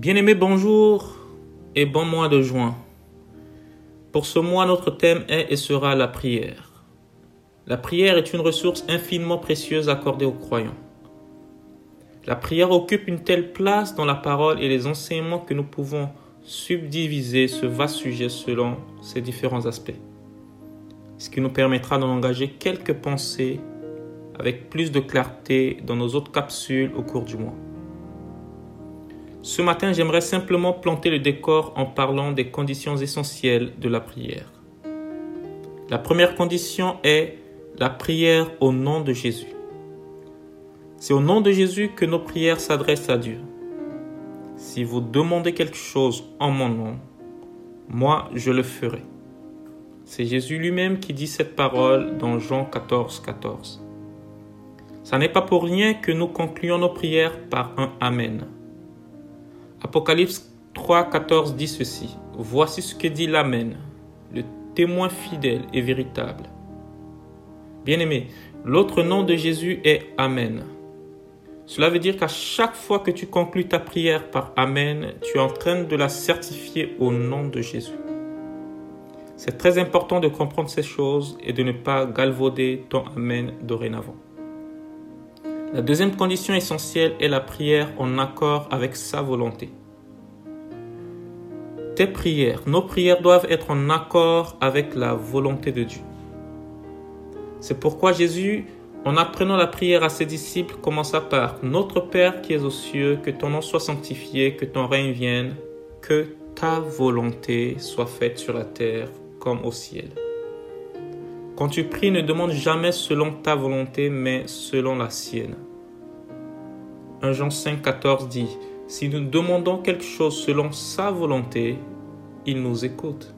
Bien-aimés, bonjour et bon mois de juin. Pour ce mois, notre thème est et sera la prière. La prière est une ressource infiniment précieuse accordée aux croyants. La prière occupe une telle place dans la parole et les enseignements que nous pouvons subdiviser ce vaste sujet selon ses différents aspects. Ce qui nous permettra d'en engager quelques pensées avec plus de clarté dans nos autres capsules au cours du mois. Ce matin, j'aimerais simplement planter le décor en parlant des conditions essentielles de la prière. La première condition est la prière au nom de Jésus. C'est au nom de Jésus que nos prières s'adressent à Dieu. Si vous demandez quelque chose en mon nom, moi je le ferai. C'est Jésus lui-même qui dit cette parole dans Jean 14, 14. Ça n'est pas pour rien que nous concluons nos prières par un Amen. Apocalypse 3, 14 dit ceci. Voici ce que dit l'Amen, le témoin fidèle et véritable. Bien-aimé, l'autre nom de Jésus est Amen. Cela veut dire qu'à chaque fois que tu conclus ta prière par Amen, tu es en train de la certifier au nom de Jésus. C'est très important de comprendre ces choses et de ne pas galvauder ton Amen dorénavant. La deuxième condition essentielle est la prière en accord avec sa volonté. Tes prières, nos prières doivent être en accord avec la volonté de Dieu. C'est pourquoi Jésus, en apprenant la prière à ses disciples, commença par Notre Père qui es aux cieux, que ton nom soit sanctifié, que ton règne vienne, que ta volonté soit faite sur la terre comme au ciel. Quand tu pries, ne demande jamais selon ta volonté, mais selon la sienne. 1 Jean 5, 14 dit, Si nous demandons quelque chose selon sa volonté, il nous écoute.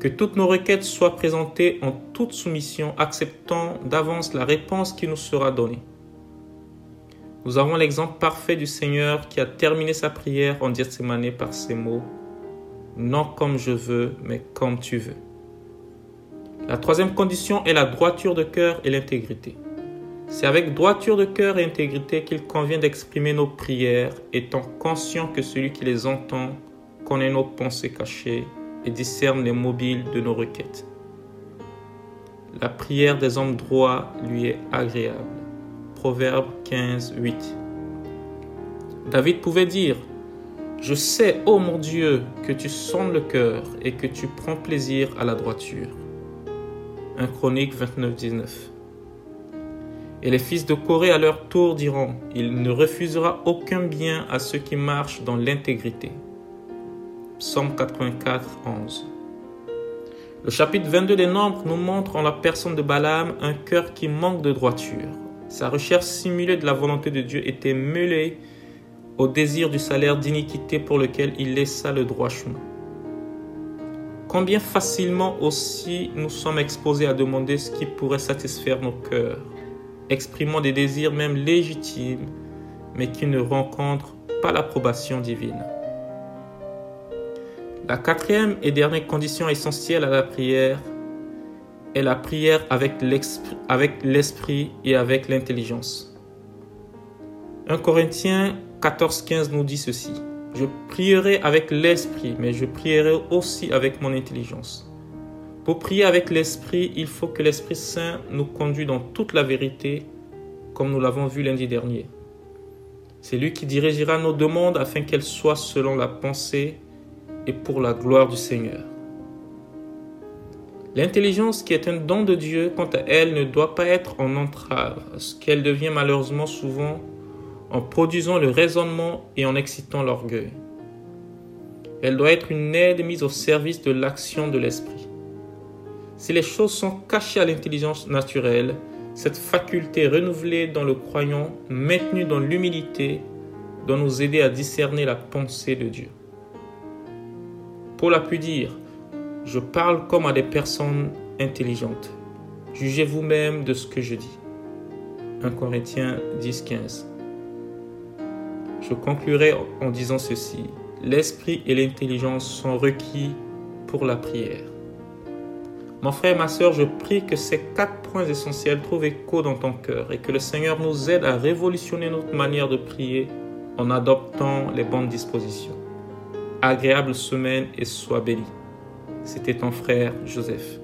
Que toutes nos requêtes soient présentées en toute soumission, acceptant d'avance la réponse qui nous sera donnée. Nous avons l'exemple parfait du Seigneur qui a terminé sa prière en Gethsemane par ces mots Non comme je veux, mais comme tu veux. La troisième condition est la droiture de cœur et l'intégrité. C'est avec droiture de cœur et intégrité qu'il convient d'exprimer nos prières, étant conscient que celui qui les entend connaît nos pensées cachées et discerne les mobiles de nos requêtes. La prière des hommes droits lui est agréable. Proverbe 15, 8. David pouvait dire Je sais, ô mon Dieu, que tu sondes le cœur et que tu prends plaisir à la droiture. 1 Chronique 29, 19. Et les fils de Corée à leur tour diront, Il ne refusera aucun bien à ceux qui marchent dans l'intégrité. Psaume 84, 11. Le chapitre 22 des Nombres nous montre en la personne de Balaam un cœur qui manque de droiture. Sa recherche simulée de la volonté de Dieu était mêlée au désir du salaire d'iniquité pour lequel il laissa le droit chemin. Combien facilement aussi nous sommes exposés à demander ce qui pourrait satisfaire nos cœurs, exprimant des désirs même légitimes, mais qui ne rencontrent pas l'approbation divine. La quatrième et dernière condition essentielle à la prière est la prière avec l'esprit et avec l'intelligence. 1 Corinthiens 14-15 nous dit ceci. Je prierai avec l'esprit, mais je prierai aussi avec mon intelligence. Pour prier avec l'esprit, il faut que l'Esprit Saint nous conduise dans toute la vérité, comme nous l'avons vu lundi dernier. C'est lui qui dirigera nos demandes afin qu'elles soient selon la pensée et pour la gloire du Seigneur. L'intelligence qui est un don de Dieu, quant à elle, ne doit pas être en entrave, ce qu'elle devient malheureusement souvent en produisant le raisonnement et en excitant l'orgueil. Elle doit être une aide mise au service de l'action de l'esprit. Si les choses sont cachées à l'intelligence naturelle, cette faculté renouvelée dans le croyant, maintenue dans l'humilité, doit nous aider à discerner la pensée de Dieu. Paul a pu dire, je parle comme à des personnes intelligentes. Jugez vous-même de ce que je dis. 1 Corinthiens 10, 15. Je conclurai en disant ceci. L'esprit et l'intelligence sont requis pour la prière. Mon frère et ma soeur, je prie que ces quatre points essentiels trouvent écho dans ton cœur et que le Seigneur nous aide à révolutionner notre manière de prier en adoptant les bonnes dispositions. Agréable semaine et sois béni. C'était ton frère Joseph.